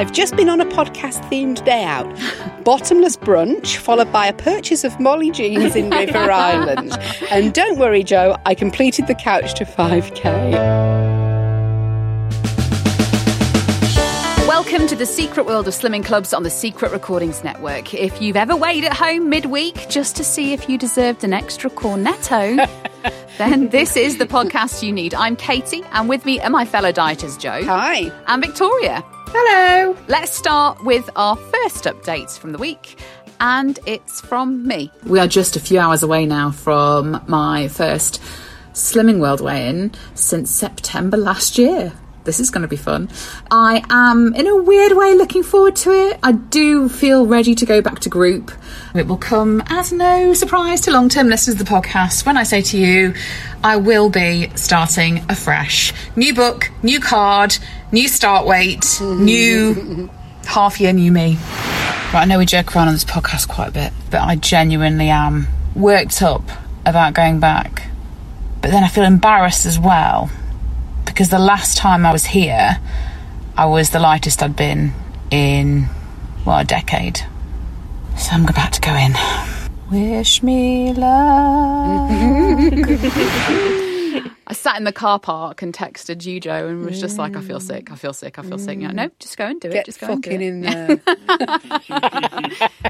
I've just been on a podcast themed day out. Bottomless brunch, followed by a purchase of Molly jeans in River Island. And don't worry, Jo, I completed the couch to 5k. Welcome to the secret world of slimming clubs on the Secret Recordings Network. If you've ever weighed at home midweek just to see if you deserved an extra cornetto, then this is the podcast you need. I'm Katy, and with me are my fellow dieters, Jo Hi. and Victoria. Hello. Let's start with our first updates from the week, and it's from me. We are just a few hours away now from my first Slimming World weigh in since September last year. This is going to be fun. I am, in a weird way, looking forward to it. I do feel ready to go back to group. It will come as no surprise to long term listeners of the podcast when I say to you, I will be starting afresh. New book, new card, new start weight, new half year, new me. Right, I know we joke around on this podcast quite a bit, but I genuinely am worked up about going back. But then I feel embarrassed as well because the last time I was here, I was the lightest I'd been in, well, a decade. So I'm about to go in. Wish me luck. I sat in the car park and texted you, Jo, and was just like, I feel sick, I feel sick, I feel sick. And you're like, no, just go and do it. Just go and do it. in there.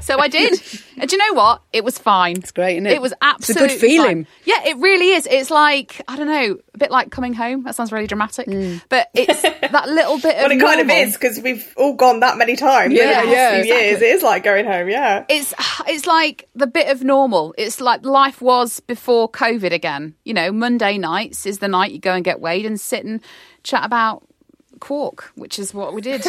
So I did. and do you know what? It was fine. It's great, isn't it? It was It's a absolutely good feeling. fine. Yeah, it really is. It's like, I don't know, a bit like coming home. That sounds really dramatic. Mm. But it's that little bit of Well, it kind of is because we've all gone that many times. Yeah, yeah, few exactly. years. It is like going home. Yeah. It's it's like the bit of normal. It's like life was before COVID again. You know, Monday nights is the night you go and get weighed and sit and chat about quark, which is what we did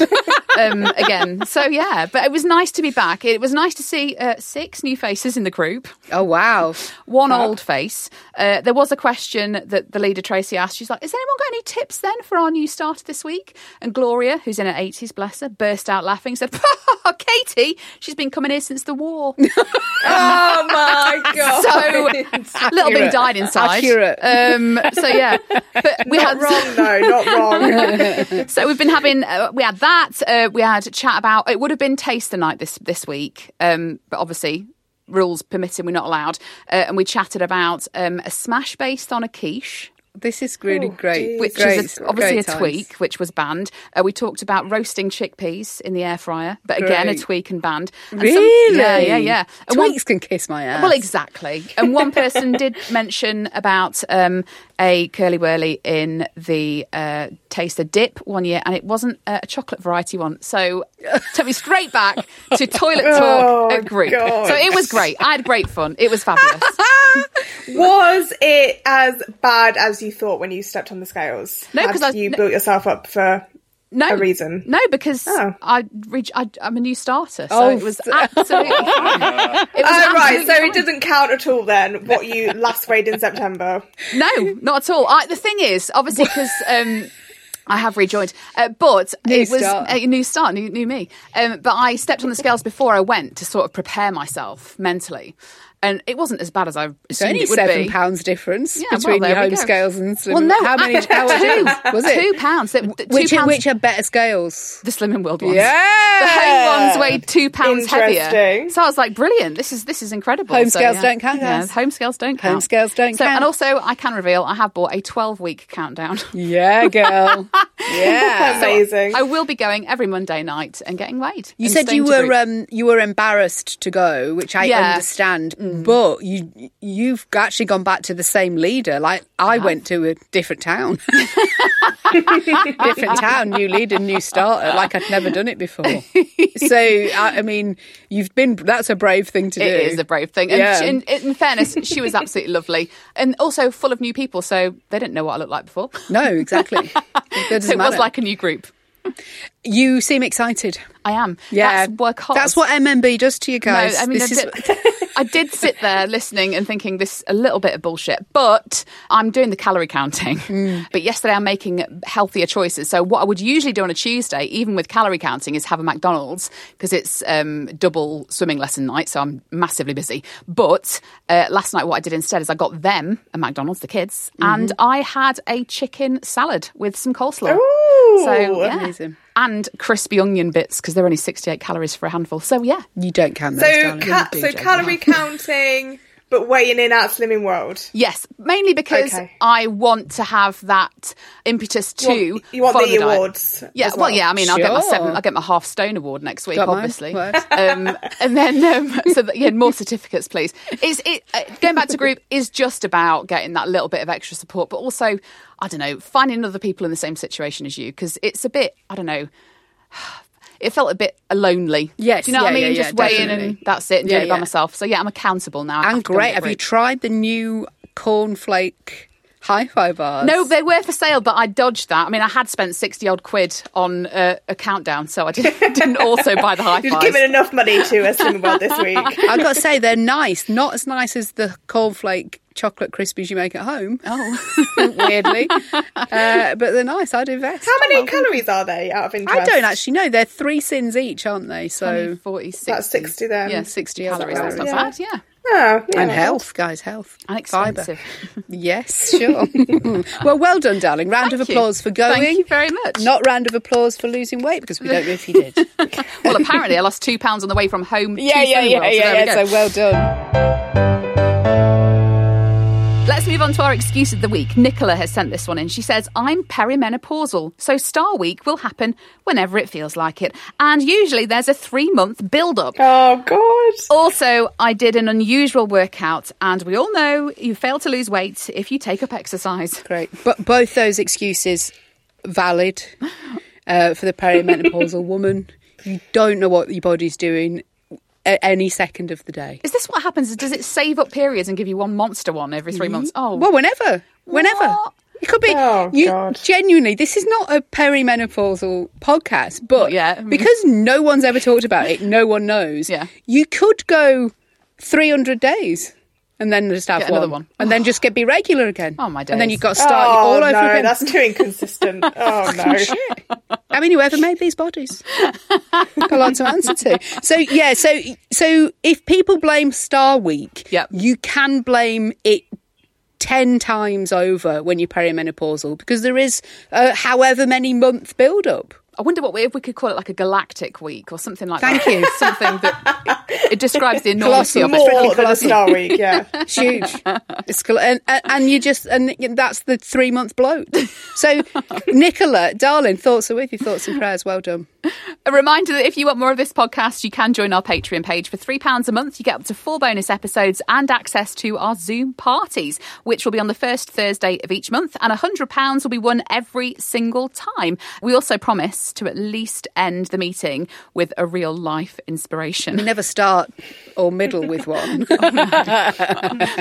um, again. So yeah, but it was nice to be back. It was nice to see uh, six new faces in the group. oh, wow. One old face. Uh, there was a question that the leader Tracy asked. She's like, "Has anyone got any tips then for our new starter this week?" And Gloria, who's in her eighties, bless her, burst out laughing. Said, "Katy, she's been coming here since the war." Oh my god. So a little bit died inside. Accurate. Um, so yeah, but we not had wrong though. Not wrong. So we've been having uh, we had that. Uh, we had a chat about it would have been taster night this this week, um, but obviously rules permitting we're not allowed. Uh, and we chatted about um, a smash based on a quiche. This is really great. Which great, is a, obviously a great times. tweak, which was banned. Uh, we talked about roasting chickpeas in the air fryer, but again, a tweak and banned. And some- Really? yeah, yeah, yeah. And one- Tweaks can kiss my ass. well, exactly. And one person did mention about um, a Curly Wurly in the uh, taster dip one year, and it wasn't uh, a chocolate variety one. So took me straight back to toilet talk Oh, at group. God. So it was great. I had great fun. It was fabulous. Was it as bad as you thought when you stepped on the scales? No, Had 'cause I- you no- built yourself up for No a reason. No, because Oh. I, reach, I I'm a new starter, so Oh, it was absolutely fine. It was Oh right, so fine. it doesn't count at all then. What you last weighed in September? No, not at all. I, the thing is, obviously, because um, I have rejoined, uh, but it was start. a new start, new, new me. Um, but I stepped on the scales before I went to sort of prepare myself mentally. And it wasn't as bad as I It's assumed only it would seven be. pounds difference Yeah, between there your home go. scales and slim. Well, no, how many? actually, how two. was it Two pounds. Two Which pounds. which are better scales? the Slimming World ones. Yeah. The home ones weighed two pounds heavier. Interesting. So I was like, brilliant. This is this is incredible. Home So, scales yeah. don't count, Yeah, guys. home scales don't count. Home scales don't so, count. And also, I can reveal I have bought a 12 week countdown. Yeah, girl. yeah. Amazing. I will be going every Monday night and getting weighed. You said you were um, you were embarrassed to go, which I Yeah. Mm. Understand. But you you've actually gone back to the same leader. Like I went to a different town, different town, new leader, new starter. Like I'd never done it before. so I, I mean, you've been. That's a brave thing to do. It is a brave thing. And Yeah. she- in, in fairness, she was absolutely lovely and also full of new people, so they didn't know what I looked like before. No, exactly. It So it was like a new group. you seem excited. I am. Yeah, That's work hard. That's what MMB does to you No, guys. I mean, This is- I did sit there listening and thinking this a little bit of bullshit, but I'm doing the calorie counting. Mm. But yesterday I'm making healthier choices. So what I would usually do on a Tuesday, even with calorie counting, is have a McDonald's because it's um, double swimming lesson night, so I'm massively busy. But uh, last night, what I did instead is I got them a McDonald's, the kids, Mm-hmm. and I had a chicken salad with some coleslaw. Ooh, so yeah. amazing. And crispy onion bits because they're only 68 calories for a handful. So yeah, you don't count those. So, darling. ca- so calorie counting, but weighing in at Slimming World. Yes, mainly because Okay. I want to have that impetus to You want, you want follow the diet. awards. Yeah, as well, yeah. I mean, I'll get my seven. I'll get my half stone award next week, Got obviously. Um, and then, um, so that, yeah, more certificates, please. Is it uh, going back to group is just about getting that little bit of extra support, but also, I don't know, finding other people in the same situation as you because it's a bit, I don't know. It felt a bit lonely. Yes, Do you know what I mean? yeah, Just yeah, weighing definitely. and that's it, and Yeah, doing it by myself. So yeah, I'm accountable now. And to go with great. Have you tried the new cornflake hi fi bars? No, they were for sale, but I dodged that. I mean, I had spent sixty odd quid on uh, a countdown, so I didn't, didn't also buy the high You've given enough money to a Slimming World this week. I've got to say they're nice. Not as nice as the cornflake chocolate crispies you make at home. Oh, weirdly, uh, but they're nice. I'd invest. How many calories are they out of interest? I don't actually know. They're three sins each, aren't they? So 40, 60. That's 60 then. Yeah, 60 calories. That's not yeah. bad, yeah. Oh, yeah. and health, guys, health And Fibre. Yes, sure. well, well done, darling. Round of Thank you. applause for going. Thank you very much. Not round of applause for losing weight because we don't know if you did. Well, apparently I lost two pounds on the way from home yeah, to yeah, Slimming yeah, so yeah, we yeah. So well done. Let's move on to our excuse of the week. Nicola has sent this one in. She says, I'm perimenopausal, so Star Week will happen whenever it feels like it. And usually there's a three month build up. Oh, God. Also, I did an unusual workout, and we all know you fail to lose weight if you take up exercise. Great. But both those excuses valid uh, for the perimenopausal woman. You don't know what your body's doing at any second of the day. Is this what happens? Does it save up periods and give you one monster one every three months? Mm-hmm. Oh, Well, whenever, whenever. What? It could be. Oh, you God. genuinely. This is not a perimenopausal podcast, but yeah. because no one's ever talked about it, no one knows. Yeah. you could go three hundred days. And then just have Get another one. and then just get be regular again. Oh, my God. And then you've got to start oh, all over no, again. that's too inconsistent. Oh, no. I mean, whoever made these bodies, got a lot to answer to. So yeah, so so if people blame Star Week, Yep. you can blame it ten times over when you're perimenopausal because there is uh, however many month build up. I wonder what we, if we could call it like a galactic week or something like Thank that. Thank you. Something that it, it describes the enormity of it. More than a Star Week, yeah. It's huge. It's and, and you just and that's the three month bloat. So Nicola, darling, thoughts are with you. Thoughts and prayers. Well done. A reminder that if you want more of this podcast, you can join our Patreon page for £3 a month. You get up to four bonus episodes and access to our Zoom parties, which will be on the first Thursday of each month. And a £100 will be won every single time. We also promise to at least end the meeting with a real life inspiration. We never start or middle with one.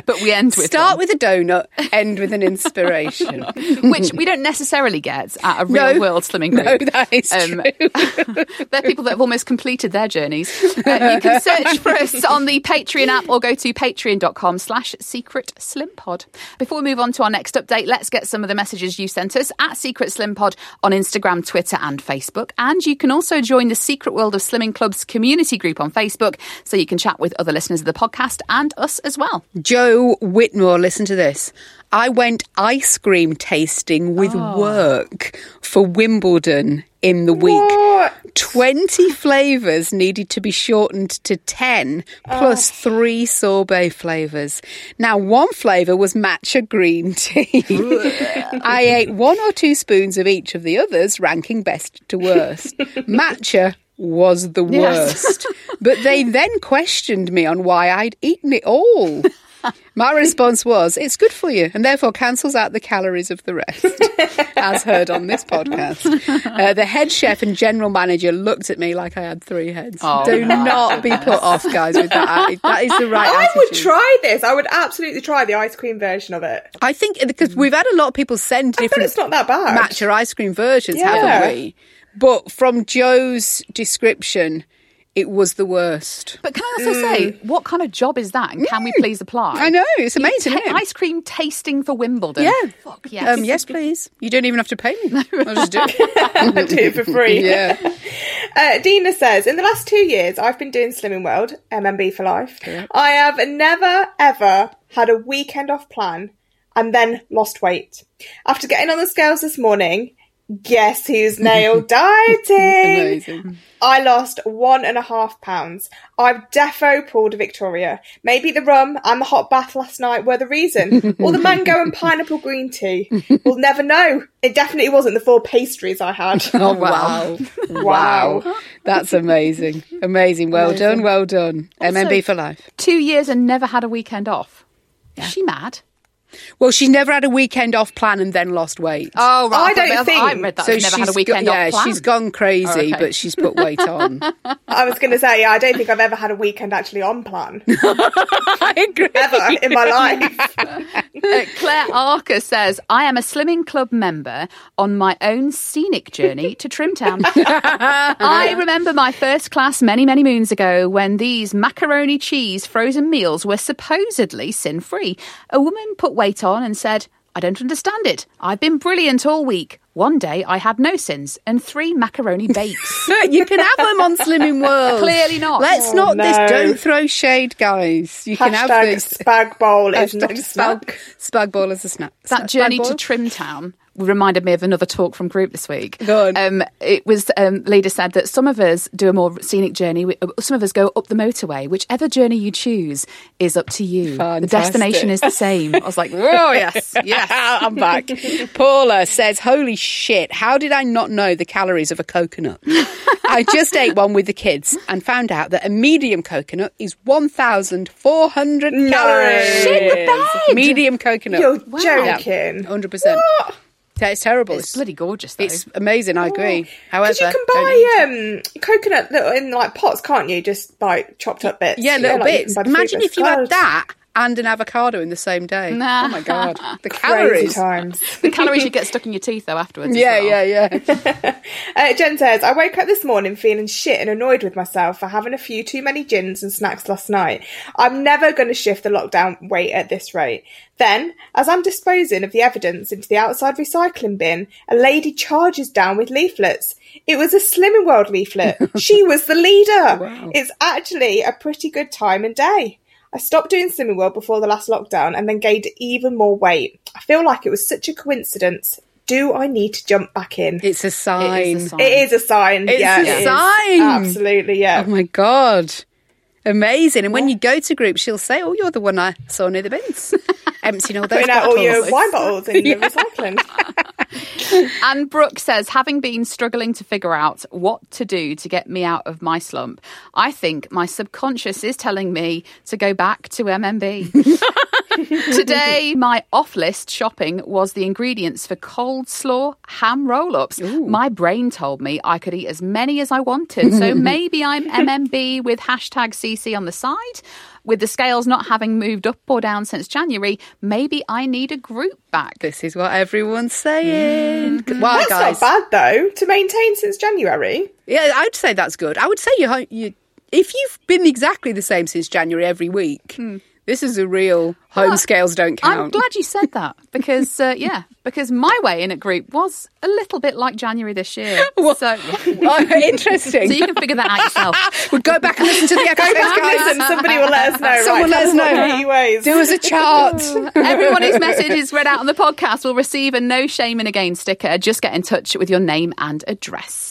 But we end with Start one, with a donut, end with an inspiration. which we don't necessarily get at a real No. world slimming group. No, that is Um, true. They're people that have almost completed their journeys. Uh, you can search for us on the Patreon app or go to patreon.com slash secret slim pod. Before we move on to our next update, let's get some of the messages you sent us at secret slim pod on Instagram, Twitter and Facebook. Facebook, and you can also join the Secret World of Slimming Club's community group on Facebook so you can chat with other listeners of the podcast and us as well. Joe Whitmore, listen to this. I went ice cream tasting with oh. work for Wimbledon in the week. What? 20 flavours needed to be shortened to 10 plus oh. three sorbet flavours. Now, one flavour was matcha green tea. I ate one or two spoons of each of the others, ranking best to worst. matcha was the Yes. worst. but they then questioned me on why I'd eaten it all. My response was, it's good for you and therefore cancels out the calories of the rest, as heard on this podcast. Uh, the head chef and general manager looked at me like I had three heads. Oh, Do no. not be put off, guys, with that. That is the right I attitude. would try this. I would absolutely try the ice cream version of it. I think because we've had a lot of people send different it's not that bad. matcha ice cream versions, Yeah. haven't we? But from Joe's description, it was the worst. But can I also say, what kind of job is that? And can we please apply? I know, it's amazing, Ta- ice cream tasting for Wimbledon. Yeah. Fuck yes. Um, yes, please. You don't even have to pay me. I'll just do it. do it for free. yeah. Uh, Dina says, in the last two years, I've been doing Slimming World, MMB for life. I have never, ever had a weekend off plan and then lost weight. After getting on the scales this morning, guess who's nailed dieting? Amazing. I lost one and a half pounds. I've defo pulled a Victoria. Maybe the rum and the hot bath last night were the reason. or the mango and pineapple green tea. We'll never know. It definitely wasn't the four pastries I had. Oh, wow. Wow. That's amazing. Amazing. Well done. Well done. MMB for life. Two years and never had a weekend off. Is she mad? Well, she never had a weekend off plan and then lost weight. Oh, right. I don't I think- read that. so I've never had a she's weekend go- off plan. she's gone crazy, Oh, okay. but she's put weight on. I was going to say, yeah, I don't think I've ever had a weekend actually on plan. I agree. Ever in my life. Uh, Claire Arker says, I am a Slimming Club member on my own scenic journey to Trimtown. I remember my first class many, many moons ago when these macaroni cheese frozen meals were supposedly sin free. A woman put weight on and said, I don't understand it. I've been brilliant all week. One day I had no sins and three macaroni bakes. you can have them on Slimming World. Clearly not. Let's Oh, not this. Don't throw shade, guys. You can have Hashtag this. spag bowl is not a snack. spag, spag ball as a snack. that Spag journey to ball? Trimtown reminded me of another talk from group this week. Go on. Um, it was um, leader said that some of us do a more scenic journey. we- uh, Some of us go up the motorway. Whichever journey you choose is up to you. The destination is the same. I was like, oh yes, yes. I'm back. Paula says, Holy shit, how did I not know the calories of a coconut? I just ate one with the kids and found out that a medium coconut is 1,400 calories. Shit the bed. Medium coconut. You're Yeah, joking. 100%. Yeah, It's terrible. It's bloody gorgeous though. It's amazing, I agree. However, you can buy um, coconut little in like pots, can't you? Just like chopped up bits. Yeah, little like bits. can buy Imagine if you had that and an avocado in the same day. Nah. Oh my god, the calories. times. the calories you get stuck in your teeth though afterwards. Yeah, well. yeah, yeah. Uh, Jen says, I woke up this morning feeling shit and annoyed with myself for having a few too many gins and snacks last night. I'm never going to shift the lockdown weight at this rate. Then, as I'm disposing of the evidence into the outside recycling bin, a lady charges down with leaflets. It was a Slimming World leaflet. she was the leader. It's actually a pretty good time and day. I stopped doing Slimming World before the last lockdown and then gained even more weight. I feel like it was such a coincidence. Do I need to jump back in? It's a sign. It is a sign. It is a sign. It's yeah, a it is. sign. Absolutely, yeah. Oh my god. Amazing. And when you go to groups, she'll say, Oh, you're the one I saw near the bins. Emptying all those Putting out all your wine bottles in the recycling. And Brooke says, having been struggling to figure out what to do to get me out of my slump, I think my subconscious is telling me to go back to MMB. Today, my off list shopping was the ingredients for cold slaw ham roll ups. My brain told me I could eat as many as I wanted. So maybe I'm MMB with hashtag CC on the side. With the scales not having moved up or down since January, maybe I need a group back. This is what everyone's saying. Mm-hmm. Why, That's guys? not bad though to maintain since January. Yeah, I'd say that's good. I would say you, you if you've been exactly the same since January every week, hmm. This is a real home scales don't count. I'm glad you said that because uh, yeah, because my way in at group was a little bit like January this year. So, Oh, interesting. so you can figure that out yourself. we'll go back and listen to the episode, guys. Listen, somebody will let us know. Someone right, let us know. Katy weighs. Do us a chart. Everyone whose message is read out on the podcast will receive a no shame in a game sticker. Just get in touch with your name and address.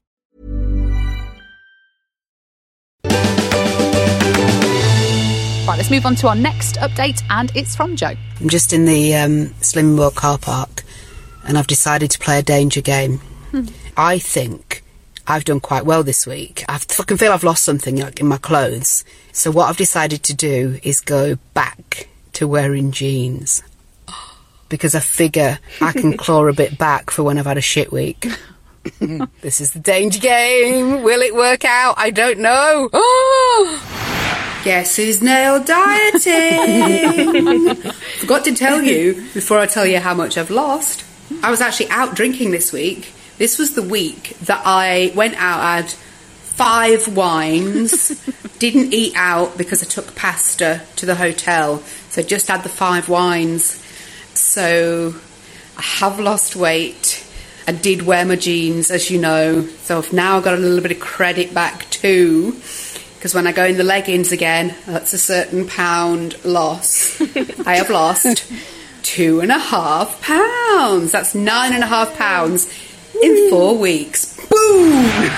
Let's move on to our next update, and it's from Jo. I'm just in the um, Slim World car park and I've decided to play a danger game. I think I've done quite well this week. I fucking feel I've lost something like, in my clothes. So what I've decided to do is go back to wearing jeans. Because I figure I can claw a bit back for when I've had a shit week. this is the danger game. Will it work out? I don't know. Guess who's nail dieting? Forgot to tell you before I tell you how much I've lost. I was actually out drinking this week. This was the week that I went out, I had five wines, didn't eat out because I took pasta to the hotel. So just had the five wines. So I have lost weight. I did wear my jeans, as you know. So I've now got a little bit of credit back too. Because when I go in the leggings again, that's a certain pound loss. I have lost two and a half pounds. That's nine and a half pounds in four weeks. Boom!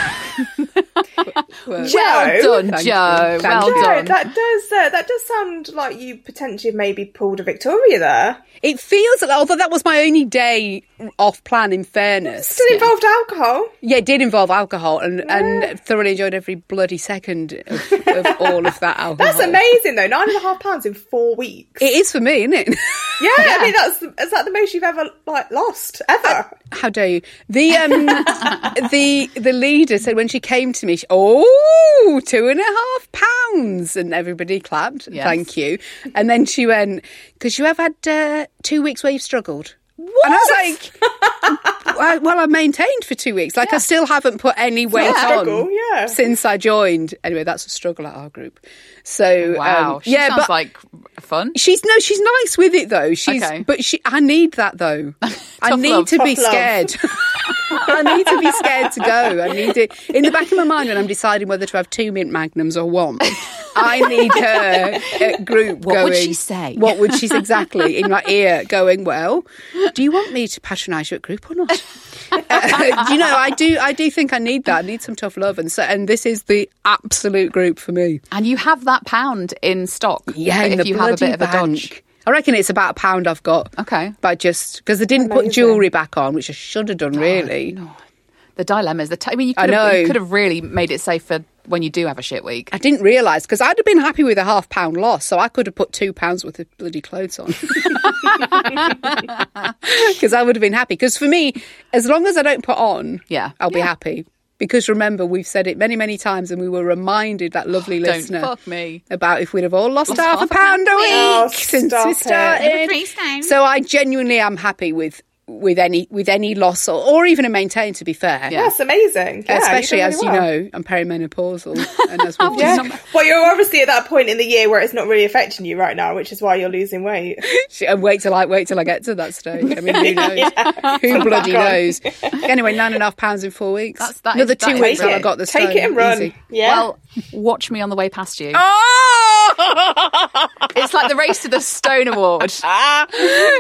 Well Jo, done, Jo. you. Well. Jo, done. that does uh, that does sound like you potentially maybe pulled a Victoria there. It feels, although that was my only day off plan, in fairness. Still involved alcohol. Yeah, it did involve alcohol and, and thoroughly enjoyed every bloody second of, of all of that alcohol. That's amazing though. Nine and a half pounds in four weeks. It is for me, isn't it? yeah, I mean that's is that the most you've ever like lost ever? How dare you? The um, the the leader said when she came to me, she, "Oh, two and a half pounds. and everybody clapped. Yes. Thank you. And then she went, "Because you have had uh, two weeks where you've struggled." And I was like, well, well, I maintained for two weeks. Like, I still haven't put any weight on yeah. since I joined. Anyway, that's a struggle at our group. So, Wow, um, yeah, sounds but like fun. She's no, she's nice with it though. She's, Okay. but she, I need that though. I need love, to be love. scared. I need to be scared to go. I need it in the back of my mind when I'm deciding whether to have two mint magnums or one. I need her at group What going. would she say? What would she exactly in my ear going? Well, do you want me to patronise you at group or not? Uh, you know, I do. I do think I need that. I need some tough love, and so and this is the absolute group for me. And you have that pound in stock. Yeah, if in the you have a bit of a dodge. bank. I reckon it's about a pound I've got. Okay. But just because I didn't put jewellery back on, which I should have done really. The dilemmas. The t- I mean, you I could, have, you could have really made it safe for when you do have a shit week. I didn't realise because I'd have been happy with a half pound loss, so I could have put two pounds worth of bloody clothes on. Because I would have been happy. Because for me, as long as I don't put on, Yeah. I'll be happy. Because remember, we've said it many, many times, and we were reminded that lovely Don't listener fuck me. about if we'd have all lost, Lost half, a pound a week Oh, since stop we it. started. So I genuinely am happy with with any with any loss or, or even a maintain. To be fair, Yeah. That's amazing. Yeah, especially you've as done you well. know, I'm perimenopausal, and as we've Yeah. just Well, you're obviously at that point in the year where it's not really affecting you right now, which is why you're losing weight. and uh, wait till I wait till I get to that stage. I mean, who knows? Who bloody knows? Anyway, nine and a half pounds in four weeks. That's- that Another is- two is- weeks Take I got the Take stone. it and run. Easy. Yeah. Well, watch me on the way past you. Oh! It's like the race to the Stone Award.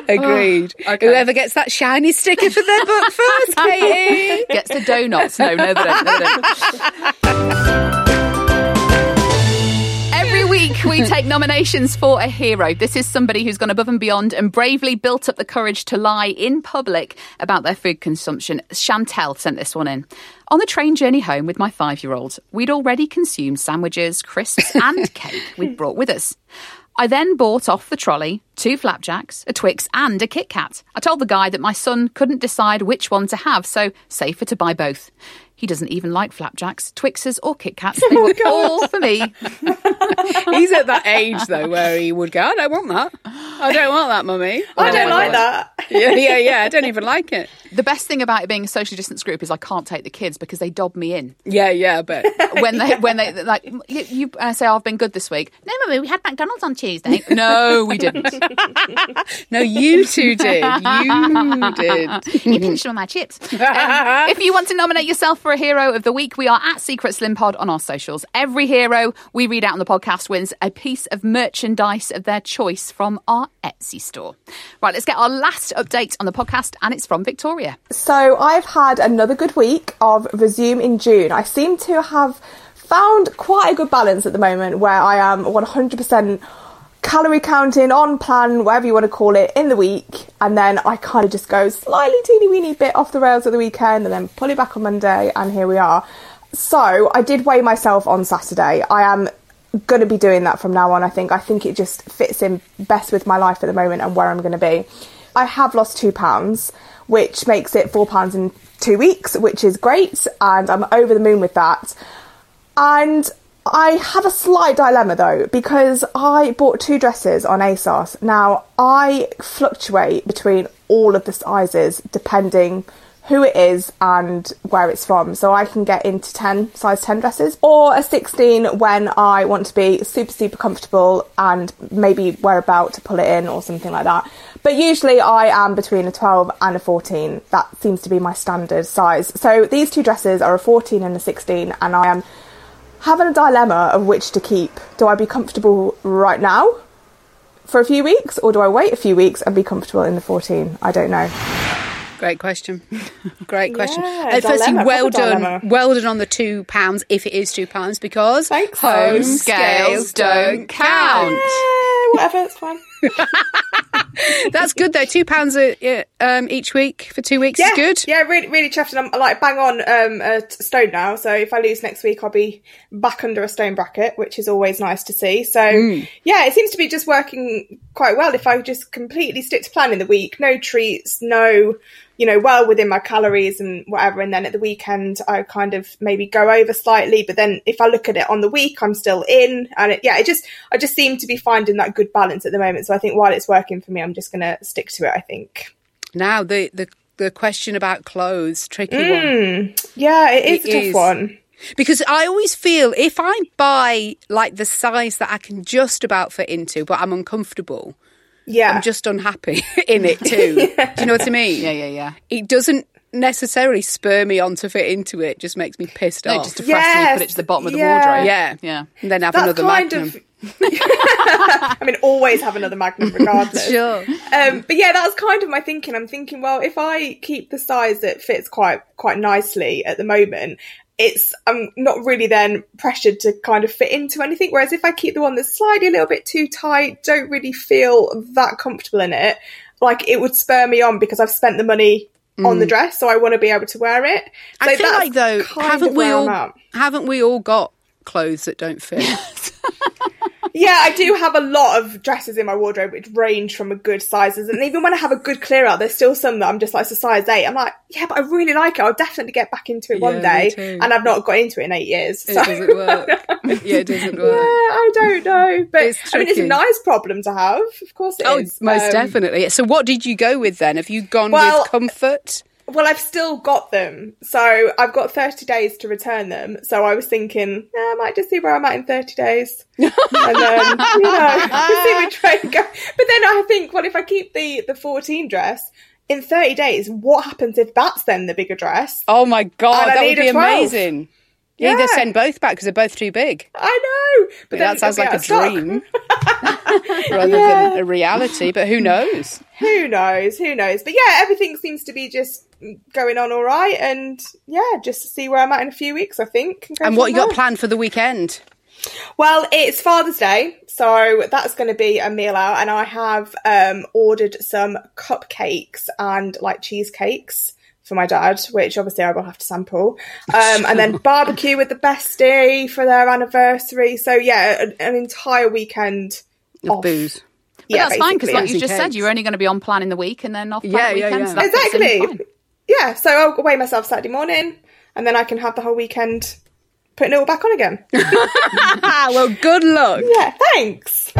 Agreed. okay. Whoever gets that shiny sticker for their book first, Katy. Gets the donuts. No, no, they don't. No, they don't. Every week, we take nominations for a hero. This is somebody who's gone above and beyond and bravely built up the courage to lie in public about their food consumption. Chantel sent this one in. On the train journey home with my five year old, we'd already consumed sandwiches, crisps, and cake we'd brought with us. I then bought off the trolley two flapjacks, a Twix, and a Kit Kat. I told the guy that my son couldn't decide which one to have, so safer to buy both. He doesn't even like flapjacks, Twixes, or Kit Kats. They were all for me. He's at that age though where he would go, I don't want that. I don't want that, mummy. I don't want like that. Yeah, yeah, yeah. I don't even like it. The best thing about it being a socially distanced group is I can't take the kids because they dob me in. Yeah, yeah, but When they, when they, like, you, you uh, say, oh, I've been good this week. No, mummy, we had McDonald's on Tuesday. no, we didn't. no, you two did. You did. you pinched on my chips. Um, if you want to nominate yourself for a hero of the week, we are at Secret Slim Pod on our socials. Every hero we read out on the podcast wins a piece of merchandise of their choice from our Etsy store. Right, let's get our last update on the podcast, and it's from Victoria. So I've had another good week of resume in June. I seem to have found quite a good balance at the moment where I am 100% calorie counting on plan, whatever you want to call it, in the week, and then I kind of just go slightly teeny weeny bit off the rails at the weekend, and then pull it back on Monday, and here we are. So I did weigh myself on Saturday. I am going to be doing that from now on. I think. I think it just fits in best with my life at the moment and where I'm going to be. I have lost two pounds, which makes it four pounds in two weeks, which is great, and I'm over the moon with that. And I have a slight dilemma though, because I bought two dresses on ASOS. Now, I fluctuate between all of the sizes depending who it is and where it's from. So I can get into 10, size 10 dresses, or a 16 when I want to be super, super comfortable and maybe we're about to pull it in or something like that. But usually I am between a 12 and a 14. That seems to be my standard size. So these two dresses are a 14 and a 16, and I am having a dilemma of which to keep. Do I be comfortable right now for a few weeks, or do I wait a few weeks and be comfortable in the 14? I don't know. Great question. Great question. Yeah, Uh, firstly, dilemma, well done. dilemma. Well done on the two pounds, if it is two pounds, because Thanks, home home scales don't count. Eh, whatever, it's fine. That's good though. Two pounds uh, um, each week for two weeks Yeah, is good. Yeah, really, really chuffed, and I'm like bang on um, a stone now. So if I lose next week, I'll be back under a stone bracket, which is always nice to see. So Mm. yeah, it seems to be just working quite well. If I just completely stick to plan in the week, no treats, no, you know, well within my calories and whatever, and then at the weekend I kind of maybe go over slightly. But then if I look at it on the week, I'm still in, and it, yeah, it just I just seem to be finding that good balance at the moment. So I think while it's working for me, I'm just going to stick to it. I think. Now the the the question about clothes, tricky one. Mm, yeah, it is It a tough is. one. Because I always feel if I buy like the size that I can just about fit into, but I'm uncomfortable, Yeah. I'm just unhappy in it too. Do you know what I mean? Yeah, yeah, yeah. It doesn't necessarily spur me on to fit into it. Just makes me pissed No, off. just depressing you, put it to the bottom of the yeah. wardrobe. yeah, Yeah. And then have That's another kind magnum. of. I mean, always have another magnum regardless. Sure. Um, but yeah, that's kind of my thinking. I'm thinking, well, if I keep the size that fits quite quite nicely at the moment, it's I'm not really then pressured to kind of fit into anything. Whereas if I keep the one that's slightly a little bit too tight, don't really feel that comfortable in it, like it would spur me on because I've spent the money on the dress, so I want to be able to wear it. So Mm. I feel like though, haven't we all haven't we all got clothes that don't fit? yeah, I do have a lot of dresses in my wardrobe which range from a good sizes, and even when I have a good clear out, there's still some that I'm just like, it's a size eight. I'm like, yeah, but I really like it. I'll definitely get back into it one Yeah, me day, and I've not got into it in eight years. It so- doesn't work. yeah, it doesn't work. Yeah. I don't know, but It's I mean, it's a nice problem to have. Of course, it is. Oh, most Um, definitely. So, what did you go with then? Have you gone Well- with comfort? Well, I've still got them, so I've got 30 days to return them. So I was thinking, eh, I might just see where I'm at in 30 days, and then you know, see which way go. But then I think, well, if I keep the the 14 dress in 30 days, what happens if that's then the bigger dress? Oh my god, that would be a 12. amazing. You either send both back because they're both too big. I know, but then that sounds like a dream rather Yeah. than a reality. But who knows? Who knows? Who knows? But yeah, everything seems to be just going on all right, and yeah, just to see where I'm at in a few weeks, I think. And what you got planned for the weekend? Well, it's Father's Day, so that's going to be a meal out, and I have um, ordered some cupcakes and like cheesecakes for my dad, which obviously I will have to sample, um, and then barbecue with the bestie for their anniversary. So yeah, an, an entire weekend Of off. booze. But Yeah, that's fine because, like you Easy just said, you're only going to be on plan in the week and then off plan Yeah, at yeah, weekends. yeah. so that fits in exactly. Yeah, so I'll weigh myself Saturday morning, and then I can have the whole weekend putting it all back on again. Well, good luck. yeah, thanks.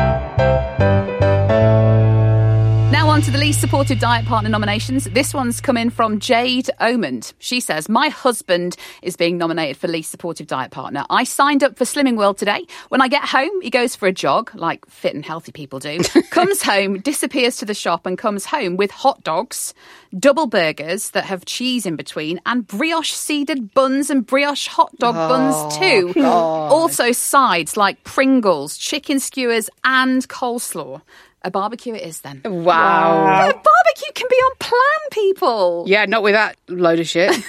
On to the least supported diet partner nominations. This one's coming from Jade Omond. She says, My husband is being nominated for least supportive diet partner. I signed up for Slimming World today. When I get home, he goes for a jog, like fit and healthy people do, comes home, disappears to the shop, and comes home with hot dogs, double burgers that have cheese in between, and brioche seeded buns and brioche hot dog oh, buns too. Also, sides like Pringles, chicken skewers, and coleslaw. A barbecue it is then. Wow. Yeah, barbecue can be on plan, people. Yeah, not with that load of shit.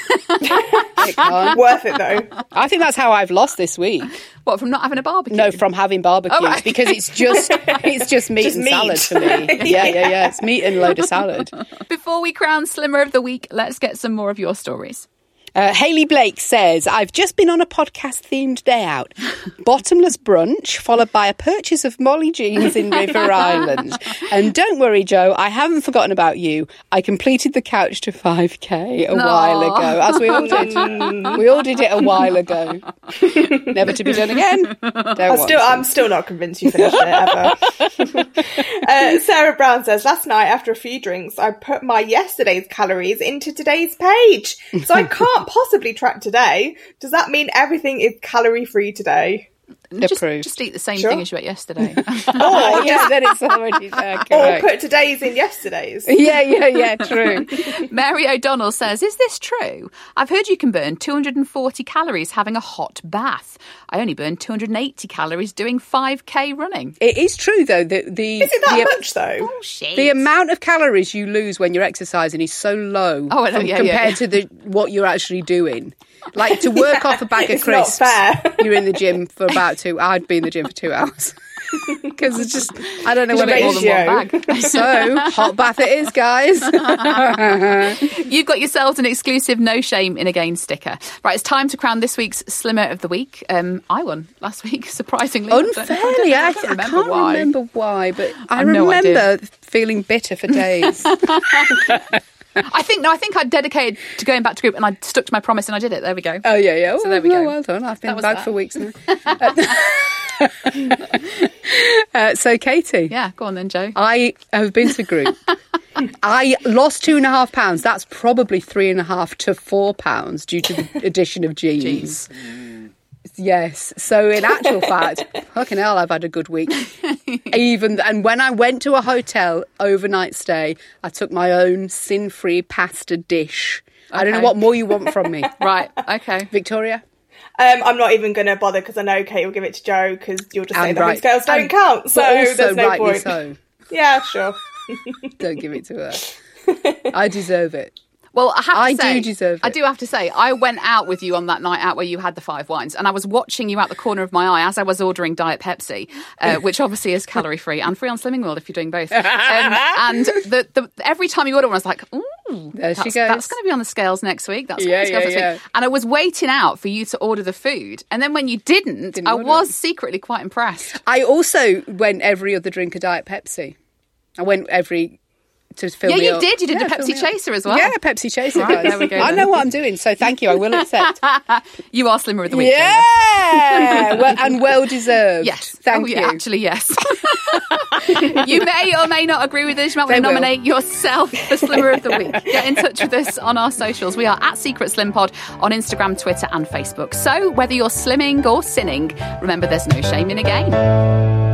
It. Worth it though. I think that's how I've lost this week. What from not having a barbecue? No, from having barbecues Oh, right. because it's just it's just meat Just and meat. salad for me. Yeah, yeah, yeah. It's meat and load of salad. Before we crown Slimmer of the Week, let's get some more of your stories. Uh, Haley Blake says, I've just been on a podcast themed day out. Bottomless brunch, followed by a purchase of Molly jeans in River Island. And don't worry, Jo, I haven't forgotten about you. I completed the couch to 5k a while ago, as we all did. we all did it a while ago. Never to be done again. Don't I'm still. I'm still not convinced you finished it ever. uh, Sarah Brown says, last night after a few drinks, I put my yesterday's calories into today's page. So I can't possibly track today. Does that mean everything is calorie free today? Just, Approved. just eat the same Sure. thing as you ate yesterday. Oh, yeah, then it's already uh, there. Or put today's in yesterday's? Yeah, yeah, yeah, true. Mary O'Donnell says, Is this true? I've heard you can burn 240 calories having a hot bath. I only burn 280 calories doing 5k running. It is true, though, that the, Is it that the, much though? Bullshit. the amount of calories you lose when you're exercising is so low Oh, I know, from- yeah, compared yeah. to the what you're actually doing. Like to work off a bag of It's not crisps, fair. you're in the gym for about two. I'd be in the gym for two hours because it's just I don't know what More it than one bag. So hot bath it is, guys. You've got yourselves an exclusive no shame in a gain sticker. Right, it's time to crown this week's Slimmer of the Week. Um, I won last week, surprisingly. I don't- I don't- Unfairly, I, I, don't I remember can't why. remember why, but I I've no remember feeling bitter for days. I think no, I think I dedicated to going back to group, and I stuck to my promise, and I did it. There we go. Oh yeah, yeah. So there we Oh, go. Well done. I've been bad for weeks now. uh, so, Katy, Yeah, go on then, Jo. I have been to group. I lost two and a half pounds. That's probably three and a half to four pounds due to the addition of jeans. Yes. So in actual fact, fucking hell, I've had a good week. Even and when I went to a hotel overnight stay, I took my own sin-free pasta dish. I don't know what more you want from me, Right, okay. Victoria. Um, I'm not even going to bother because I know Kate will give it to Jo because you'll just say And that right. scales don't And- count. So also there's no rightly point. so. Yeah, sure. Don't give it to her. I deserve it. Well, I have to I do say, deserve I do have to say, I went out with you on that night out where you had the five wines, and I was watching you out the corner of my eye as I was ordering Diet Pepsi, uh, which obviously is calorie free and free on Slimming World if you're doing both. Um, and the, the every time you order one, I was like, "Ooh, There she That's, goes. that's going to be on the scales next week. That's Yeah, going to be on the scales yeah, week. And I was waiting out for you to order the food, and then when you didn't, Didn't I was it. secretly quite impressed. I also went every other drink a Diet Pepsi. I went every to fill Yeah, me you up. did. You did Yeah, the Pepsi. Chaser as well. Yeah, a Pepsi Chaser, Right, there we go I then. know what I'm doing, so thank you. I will accept. You are slimmer of the week. Yeah, well, and well deserved. Yes. thank oh, you. yeah, Actually, yes. you may or may not agree with this. You might want They to will. nominate yourself for Slimmer of the Week. Get in touch with us on our socials. We are at Secret Slim Pod on Instagram, Twitter, and Facebook. So whether you're slimming or sinning, remember there's no shame in a game.